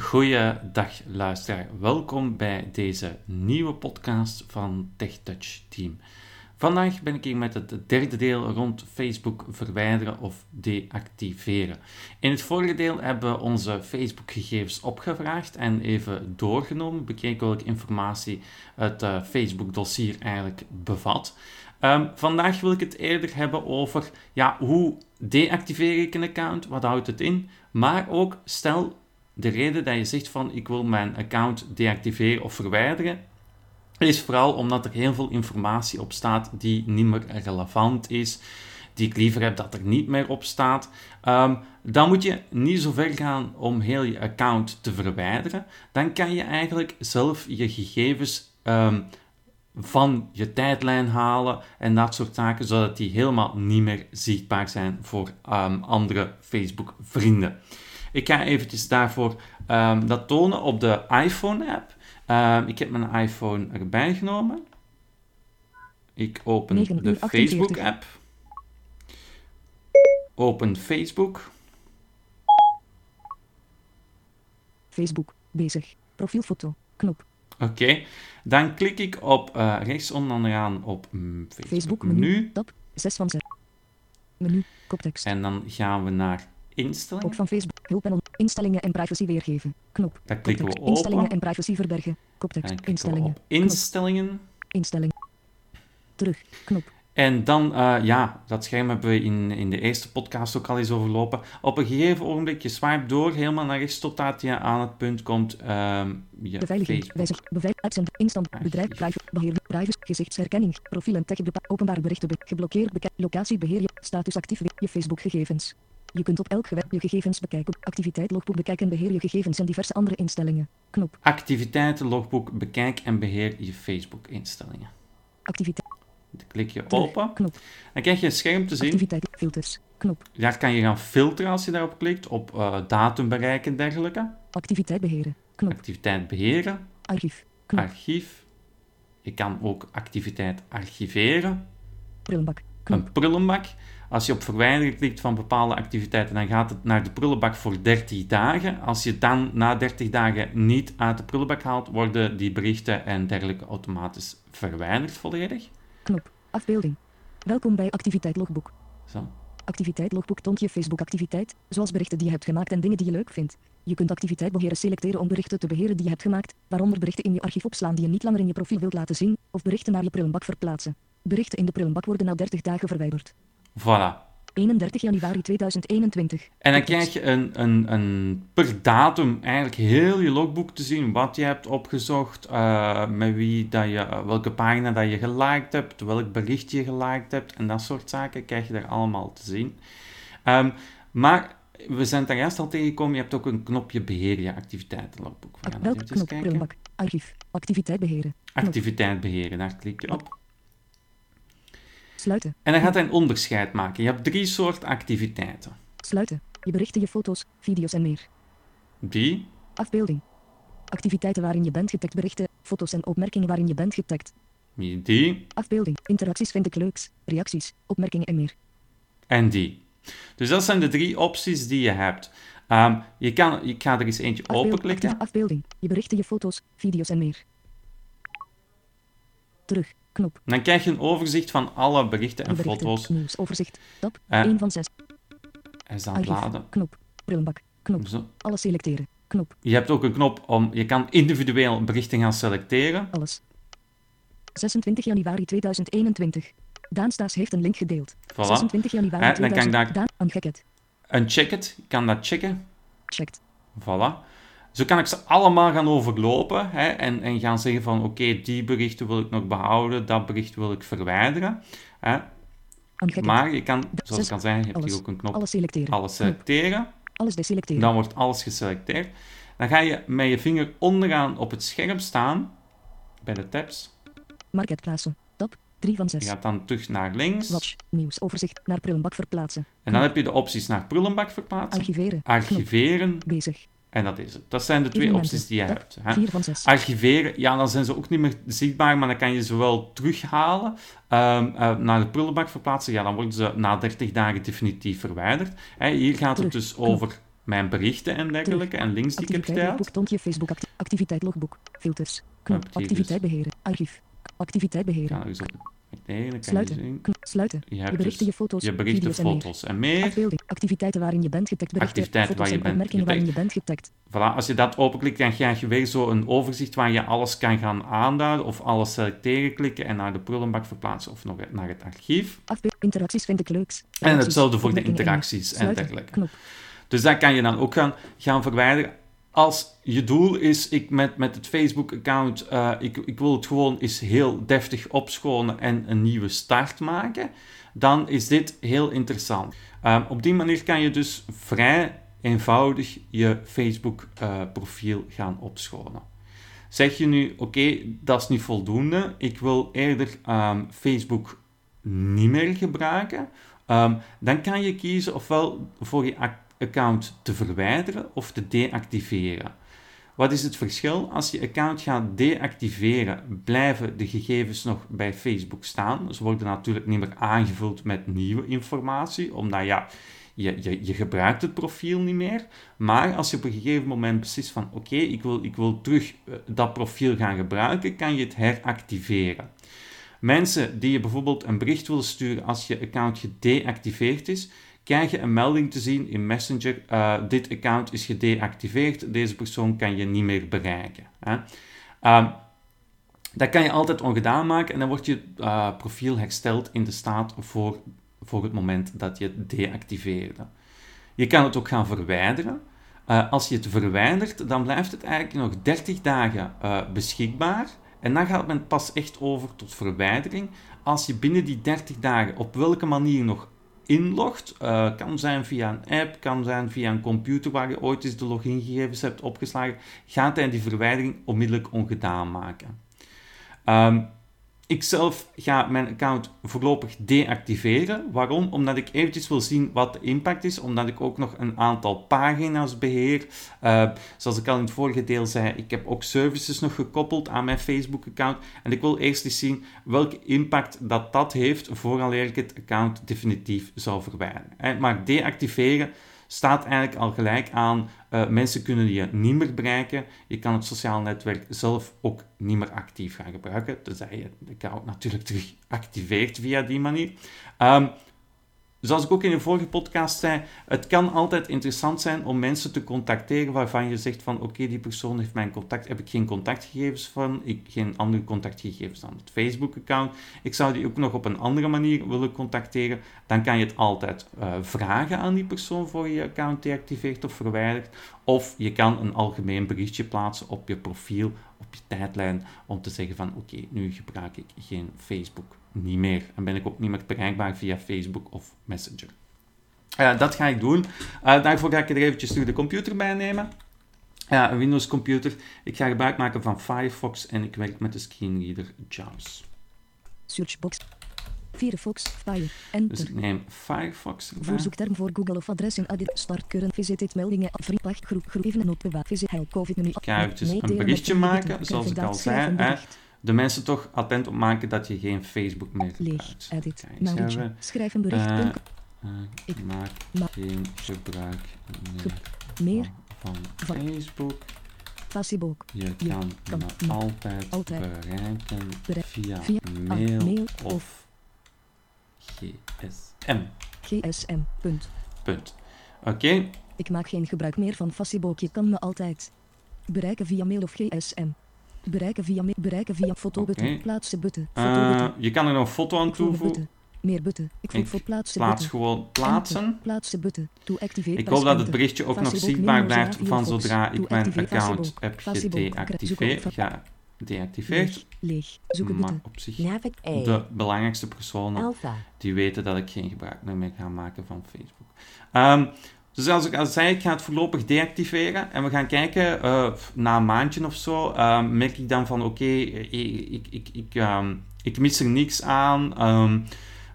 Goeiedag luisteraar, welkom bij deze nieuwe podcast van TechTouch Team. Vandaag ben ik hier met het derde deel rond Facebook verwijderen of deactiveren. In het vorige deel hebben we onze Facebook-gegevens opgevraagd en even doorgenomen, bekeken welke informatie het uh, Facebook-dossier eigenlijk bevat. Um, vandaag wil ik het eerder hebben over ja, hoe deactiveer ik een account, wat houdt het in, maar ook stel de reden dat je zegt van ik wil mijn account deactiveren of verwijderen, is vooral omdat er heel veel informatie op staat die niet meer relevant is, die ik liever heb dat er niet meer op staat. Um, dan moet je niet zo ver gaan om heel je account te verwijderen. Dan kan je eigenlijk zelf je gegevens um, van je tijdlijn halen en dat soort zaken, zodat die helemaal niet meer zichtbaar zijn voor um, andere Facebook-vrienden. Ik ga eventjes daarvoor um, dat tonen op de iPhone-app. Um, ik heb mijn iPhone erbij genomen. Ik open de Facebook-app. Open Facebook. Facebook, bezig. Profielfoto, knop. Oké, okay. dan klik ik op uh, rechts onderaan op mm, Facebook, Facebook menu. menu. Tab, 6 van 6. Menu, koptekst. En dan gaan we naar instellingen. Ook van Facebook, hulp en instellingen en privacy weergeven. Knop. Daar klikken we op. Instellingen en privacy verbergen. Koptekst. Instellingen. Instellingen. Instellingen. Terug. Knop. En dan, uh, ja, dat scherm hebben we in, in de eerste podcast ook al eens overlopen. Op een gegeven ogenblik, je swipe door, helemaal naar rechts, totdat je aan het punt komt. Um, je Beveiliging, wijzig, beveiliging, uitzend, instant, bedrijf, privacy, beheer, privacy, gezichtsherkenning, profiel en tag, openbare berichten, geblokkeerd, beka locatie, beheer, status actief, je Facebook gegevens. Je kunt op elk geweb je gegevens bekijken. Activiteit logboek bekijk en beheer je gegevens en diverse andere instellingen. Knop. Activiteiten logboek bekijk en beheer je Facebook instellingen. Activiteit. Dan klik je open. Knop. Dan krijg je een scherm te zien. Activiteit filters. Knop. Daar kan je gaan filteren als je daarop klikt. Op uh, datum bereiken en dergelijke. Activiteit beheren. Knop. Activiteit beheren. Archief. Knop. Archief. Je kan ook activiteit archiveren. Prullenbak. Knop. Een prullenbak. Als je op verwijderen klikt van bepaalde activiteiten, dan gaat het naar de prullenbak voor 30 dagen. Als je dan na 30 dagen niet uit de prullenbak haalt, worden die berichten en dergelijke automatisch verwijderd volledig. Knop. Afbeelding. Welkom bij Activiteit Logboek. Zo. Activiteit Logboek toont je Facebook activiteit, zoals berichten die je hebt gemaakt en dingen die je leuk vindt. Je kunt activiteit beheren selecteren om berichten te beheren die je hebt gemaakt, waaronder berichten in je archief opslaan die je niet langer in je profiel wilt laten zien, of berichten naar je prullenbak verplaatsen. Berichten in de prullenbak worden na 30 dagen verwijderd. Voilà. 31 januari 2021. En dan krijg je een, een, een, per datum eigenlijk heel je logboek te zien. Wat je hebt opgezocht, uh, met wie dat je, welke pagina dat je geliked hebt, welk bericht je geliked hebt en dat soort zaken krijg je daar allemaal te zien. Um, maar we zijn daar juist al tegengekomen, je hebt ook een knopje beheer je activiteitenlogboek. We gaan Welk knop, prullenbak, archief, activiteit beheren. Activiteit beheren, daar klik je op. Sluiten. En dan gaat hij een onderscheid maken. Je hebt drie soorten activiteiten. Sluiten. Je berichten, je foto's, video's en meer. Die. Afbeelding. Activiteiten waarin je bent getagd, berichten, foto's en opmerkingen waarin je bent getagd. Die. Afbeelding. Interacties vind ik leuks. Reacties, opmerkingen en meer. En die. Dus dat zijn de drie opties die je hebt. Um, je kan, ik ga er eens eentje Afbeeld, openklikken. Afbeelding. Je berichten, je foto's, video's en meer. Terug. Knop. Dan krijg je een overzicht van alle berichten en berichten, foto's. Nieuwsoverzicht. Tab. Uh, 1 van 6. Hij is aan het laden. Knop. Prullenbak. Knop. Zo. Alles selecteren. Knop. Je hebt ook een knop om, je kan individueel berichten gaan selecteren. Alles. 26 januari 2021. Daan Staes heeft een link gedeeld. Voilà. 26 januari Eh, dan 2000. kan ik daar- Daan, uncheck it. Uncheck it, je kan dat checken. Checked. Voilà. Zo kan ik ze allemaal gaan overlopen hè, en, en gaan zeggen van oké, die berichten wil ik nog behouden, dat bericht wil ik verwijderen. Hè. Maar je kan, zoals ik al zei, je hebt hier ook een knop Alles selecteren. alles selecteren. Alles deselecteren. Dan wordt alles geselecteerd. Dan ga je met je vinger onderaan op het scherm staan, bij de tabs. Market plaatsen. Tab. 3 van Je 6. gaat dan terug naar links. Watch. Nieuwsoverzicht. Naar prullenbak verplaatsen. En dan heb je de opties naar prullenbak verplaatsen, Archiveren. archiveren Knop. Bezig. En dat is het. Dat zijn de twee opties die je hebt. Hè. 4 van 6. Archiveren, ja, dan zijn ze ook niet meer zichtbaar, maar dan kan je ze wel terughalen. Ehm, eh, naar de prullenbak verplaatsen, ja, dan worden ze na 30 dagen definitief verwijderd. Hè, hier gaat het dus over mijn berichten en dergelijke en links die ik heb gesteld. je Facebook acti- activiteit logboek. Filters. Knop. Activiteit beheren. Archief. Activiteit beheren. Kan je Sluiten. Sluiten. Je berichten, dus je foto's, je berichten, video's en meer. foto's en meer. Afbeelding. Activiteiten waarin je bent getagd. Activiteiten waar je en bent opmerkingen waarin je bent getagd. Voilà, als je dat openklikt, dan krijg je weer zo een overzicht waar je alles kan gaan aanduiden of alles selecteren, klikken en naar de prullenbak verplaatsen of nog naar het archief. Interacties vind ik leuks. En hetzelfde voor de interacties en Sluiten. dergelijke. Dus dat kan je dan ook gaan, gaan verwijderen. Als je doel is, ik met, met het Facebook-account, eh, ik, ik wil het gewoon eens heel deftig opschonen en een nieuwe start maken, dan is dit heel interessant. Ehm, op die manier kan je dus vrij eenvoudig je Facebook-profiel gaan opschonen. Zeg je nu, oké, dat is niet voldoende, ik wil eerder ehm, Facebook niet meer gebruiken, Ehm, dan kan je kiezen ofwel voor je ac- account te verwijderen of te deactiveren. Wat is het verschil? Als je account gaat deactiveren, blijven de gegevens nog bij Facebook staan. Ze worden natuurlijk niet meer aangevuld met nieuwe informatie, omdat ja, je, je, je gebruikt het profiel niet meer. Maar als je op een gegeven moment beslist van oké, ik, wil, ik wil terug eh, dat profiel gaan gebruiken, kan je het heractiveren. Mensen die je bijvoorbeeld een bericht willen sturen als je account gedeactiveerd is, krijg je een melding te zien in Messenger. eh, dit account is gedeactiveerd, deze persoon kan je niet meer bereiken. Hè? Ehm, dat kan je altijd ongedaan maken en dan wordt je eh, profiel hersteld in de staat voor, voor het moment dat je het deactiveerde. Je kan het ook gaan verwijderen. Eh, als je het verwijdert, dan blijft het eigenlijk nog 30 dagen beschikbaar. En dan gaat men pas echt over tot verwijdering. Als je binnen die 30 dagen op welke manier nog inlogt, eh, kan zijn via een app, kan zijn via een computer waar je ooit eens de logingegevens hebt opgeslagen, gaat hij die verwijdering onmiddellijk ongedaan maken. Ehm, ik zelf ga mijn account voorlopig deactiveren. Waarom? Omdat ik eventjes wil zien wat de impact is. Omdat ik ook nog een aantal pagina's beheer. Uh, zoals ik al in het vorige deel zei, ik heb ook services nog gekoppeld aan mijn Facebook-account. En ik wil eerst eens zien welke impact dat dat heeft vooraleer ik het account definitief zou verwijderen. Maar deactiveren staat eigenlijk al gelijk aan. Uh, mensen kunnen je niet meer bereiken. Je kan het sociaal netwerk zelf ook niet meer actief gaan gebruiken. Tenzij je de account natuurlijk terug activeert via die manier. Um, Zoals ik ook in de vorige podcast zei, het kan altijd interessant zijn om mensen te contacteren waarvan je zegt van oké, die persoon heeft mijn contact, heb ik geen contactgegevens van, ik geen andere contactgegevens dan het Facebook-account. Ik zou die ook nog op een andere manier willen contacteren. Dan kan je het altijd uh, vragen aan die persoon voor je account deactiveert of verwijdert. Of je kan een algemeen berichtje plaatsen op je profiel, op je tijdlijn, om te zeggen van oké, nu gebruik ik geen Facebook niet meer. En ben ik ook niet meer bereikbaar via Facebook of Messenger. Uh, dat ga ik doen. Uh, daarvoor ga ik er eventjes de computer bij nemen. Ja, een Windows computer. Ik ga gebruik maken van Firefox en ik werk met de screenreader JAWS. Searchbox. Firefox, Fire, Enter. Dus ik neem Firefox erbij. Voorzoekterm voor Google of adres in edit, start current, visited meldingen, vriendpag, groep, groep, even en op visit, help, covid menu. Ik ga eventjes een berichtje maken, zoals ik al zei. Hè, de mensen toch attent op maken dat je geen Facebook meer gebruikt. Leeg, edit, schrijf een bericht. Uh, uh, ik maak ma geen gebruik meer, meer van, van Facebook. Facebook. Je kan, kan me altijd, altijd bereiken Bereik, via, via mail, of GSM. GSM. Punt. Punt. Oké. Okay. Ik maak geen gebruik meer van Facebook. Je kan me altijd bereiken via mail of GSM. Bereiken via, bereiken via fotobutton. Okay. Plaatsen button. Uh, je kan er nog een foto aan toevoegen. Meer button. Ik voeg voor plaatsen plaats gewoon plaatsen. Plaatsen button. To activate. Ik hoop dat het berichtje ook nog zichtbaar blijft van zodra ik mijn account heb gedeactiveerd. Ja, deactiveerd. Leeg. Zoeken maar op zich de belangrijkste personen Alpha. die weten dat ik geen gebruik meer ga maken van Facebook. Um, dus zoals ik al zei, ik ga het voorlopig deactiveren en we gaan kijken, uh, na een maandje of zo, uh, merk ik dan van oké, okay, ik, ik, ik, ik, um, ik mis er niks aan. Um,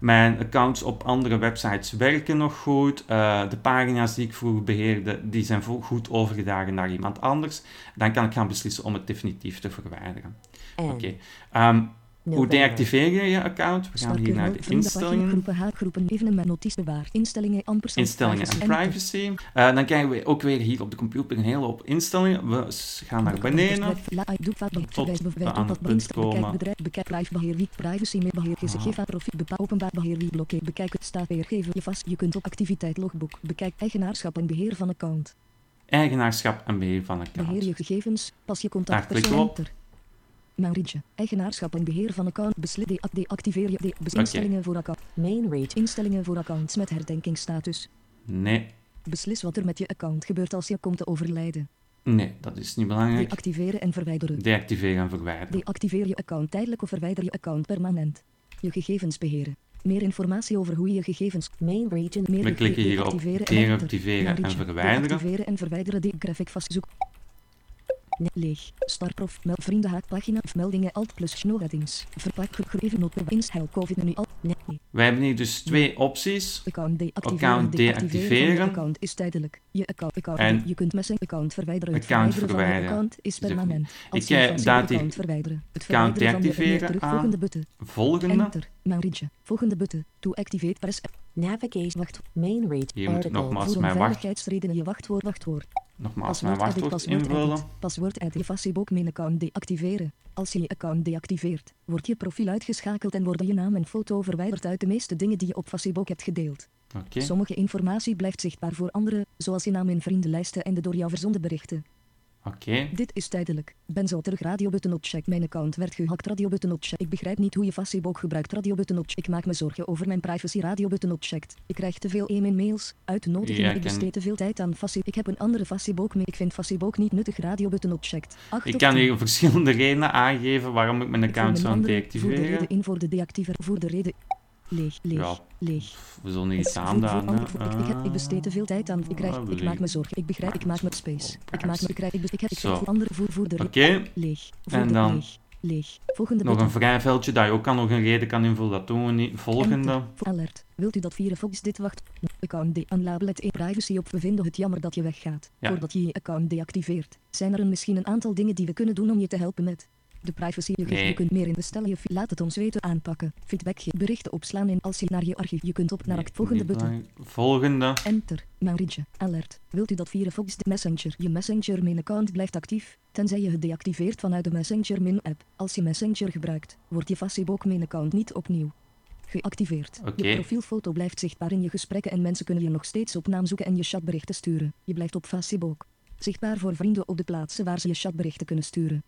mijn accounts op andere websites werken nog goed. Uh, de pagina's die ik vroeger beheerde, die zijn goed overgedragen naar iemand anders. Dan kan ik gaan beslissen om het definitief te verwijderen. Oké. Okay. Um, Hoe deactiveer je je account? We gaan hier naar de instellingen. groepen, haakgroepen, evenement, notities, waar, instellingen, Instellingen en privacy. Eh, dan krijgen we ook weer hier op de computer een hele hoop instellingen. We gaan naar beneden. Tot aan het punt komen. bedrijf, bekijk, live beheer, wie, privacy, meer beheer, Ah. gegeven, profiel, bepaal, openbaar beheer, wie, blokkeer, bekijk, het staat weergeven, je vast, je kunt op activiteit logboek, bekijk, eigenaarschap en beheer van account, Eigenaarschap en beheer van beheer account. je gegevens, pas je contactpersoon, enter. Eigenaarschap en beheer van account, beslit, de, deactiveer je, de, instellingen voor account, Main region. instellingen voor accounts met herdenkingsstatus, Nee, beslis wat er met je account gebeurt als je komt te overlijden, nee, dat is niet belangrijk. deactiveren en verwijderen. Deactiveren en verwijderen. Deactiveer je account tijdelijk of verwijder je account permanent. Je gegevens beheren. Meer informatie over hoe je je gegevens Main region. meer We klikken hier op deactiveren en en verwijderen. Deactiveren en verwijderen de graphic vastzoek. Nee, leeg. Startprof. Meld vriendenhaak pagina. of Meldingen alt plus snowheadings. Verpak gegeven not inshel covid nu alt. Nee. Wij hebben hier dus twee opties. Account deactiveren. Account Deactiveren je account is tijdelijk. Je account. account En je kunt messen account verwijderen. Het account verwijderen je account is permanent. Als Ik, je eh, je daad hier account verwijderen. Het account verwijderen van je meer deactiveren aan. Volgende button. Volgende. Enter. Mauritië. Volgende button. To activate press. Navigation. Wacht. Main region. Hier moet nogmaals mijn wacht, onveiligheidsredenen je wachtwoord. Wachtwoord. Nogmaals mijn wachtwoord Paswoord invullen. edit. Paswoord edit. Je Facebook main account deactiveren. Als je je account deactiveert, wordt je profiel uitgeschakeld en worden je naam en foto verwijderd uit de meeste dingen die je op Facebook hebt gedeeld. Sommige informatie blijft zichtbaar voor anderen, zoals je naam in vriendenlijsten en de door jou verzonden berichten. Oké. Dit is tijdelijk. Ben zo terug radiobutton op check. Mijn account werd gehackt radiobutton op check. Ik begrijp niet hoe je Facebook gebruikt radiobutton op check. Ik maak me zorgen over mijn privacy radiobutton op check. Ik krijg te veel e-mail mails, uitnodigingen. Ja, ik ik besteed te veel tijd aan Facebook. Ik heb een andere Facebook mee. Ik vind Facebook niet nuttig radiobutton op check. Ik kan hier verschillende redenen aangeven waarom ik mijn account zou Voer de reden deactiveren. in voor de deactiver. Voor de reden. Leeg, leeg, Ja. leeg. We zullen iets voor- ik, ik, heb, ik besteed te veel tijd aan. Ik, krijg, Ah, ik maak me zorgen. Ik begrijp. Ik maak me space. Ik maak me. Ik krijg. Ik, ik heb. Ik voor andere. Voer, voor de Oké. Leeg. En dan leeg. Leeg. Volgende Nog een vrij veldje dat je ook kan nog een reden kan invullen. Dat doen we niet. Volgende. Alert. Wilt u dat Firefox dit wacht? Account de unlabeled e privacy op. We vinden het jammer dat je weggaat. Ja. Voordat je je account deactiveert. Zijn er een, misschien een aantal dingen die we kunnen doen om je te helpen met de privacy. Je, Nee. je kunt meer in bestellen. Je laat het ons weten aanpakken. Feedback ge- berichten opslaan in als je naar je archief. Je kunt op naar Nee, act volgende button. Volgende. Enter. Mauritië. Alert. Wilt u dat Firefox de Messenger, je Messenger main account blijft actief, tenzij je het deactiveert vanuit de Messenger min app. Als je Messenger gebruikt, wordt je Facebook main account niet opnieuw geactiveerd. Je profielfoto blijft zichtbaar in je gesprekken en mensen kunnen je nog steeds op naam zoeken en je chatberichten sturen. Je blijft op Facebook. Zichtbaar voor vrienden op de plaatsen waar ze je chatberichten kunnen sturen.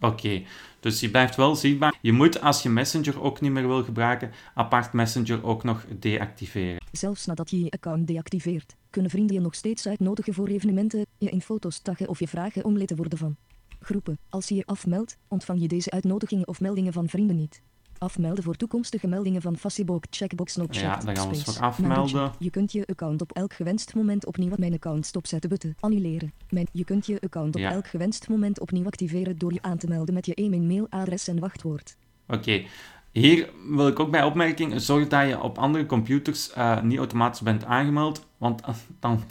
Oké, dus je blijft wel zichtbaar. Je moet als je Messenger ook niet meer wil gebruiken, apart Messenger ook nog deactiveren. Zelfs nadat je je account deactiveert, kunnen vrienden je nog steeds uitnodigen voor evenementen, je in foto's taggen of je vragen om lid te worden van groepen. Als je je afmeldt, ontvang je deze uitnodigingen of meldingen van vrienden niet. Afmelden voor toekomstige meldingen van Facebook, checkbox not Ja, daar gaan we ons afmelden. Je kunt je account op elk gewenst moment opnieuw mijn account stopzetten button annuleren. Mijn, je kunt je account op Ja. elk gewenst moment opnieuw activeren door je aan te melden met je e-mail mailadres en wachtwoord. Oké, hier wil ik ook bij opmerking, zorg dat je op andere computers eh, niet automatisch bent aangemeld, want dan,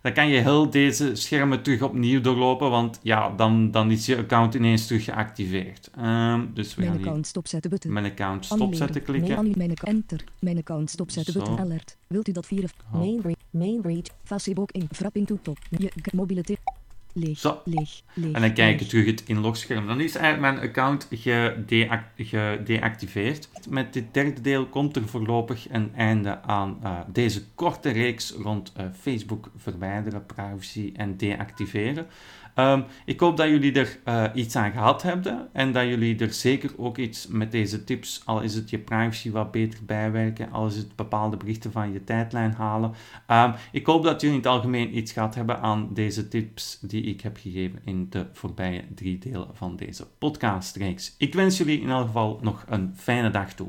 dan kan je heel deze schermen terug opnieuw doorlopen, want ja, dan, dan is je account ineens terug geactiveerd. Ehm, dus we Mijn gaan account stopzetten button. mijn account stopzetten klikken. Mijn account, enter. Mijn account stopzetten button alert. Wilt u dat Oh. Main main region. Facebook in frapping to top. Je mobiele tip. Leeg, Zo. leeg, leeg. En dan kijk leeg. terug het inlogscherm. Dan is eigenlijk mijn account gedeac- gedeactiveerd. Met dit derde deel komt er voorlopig een einde aan eh, deze korte reeks rond eh, Facebook verwijderen, privacy en deactiveren. Ehm, ik hoop dat jullie er eh, iets aan gehad hebben en dat jullie er zeker ook iets met deze tips, al is het je privacy wat beter bijwerken, al is het bepaalde berichten van je tijdlijn halen. Ehm, ik hoop dat jullie in het algemeen iets gehad hebben aan deze tips die ik heb gegeven in de voorbije drie delen van deze podcastreeks. Ik wens jullie in elk geval nog een fijne dag toe.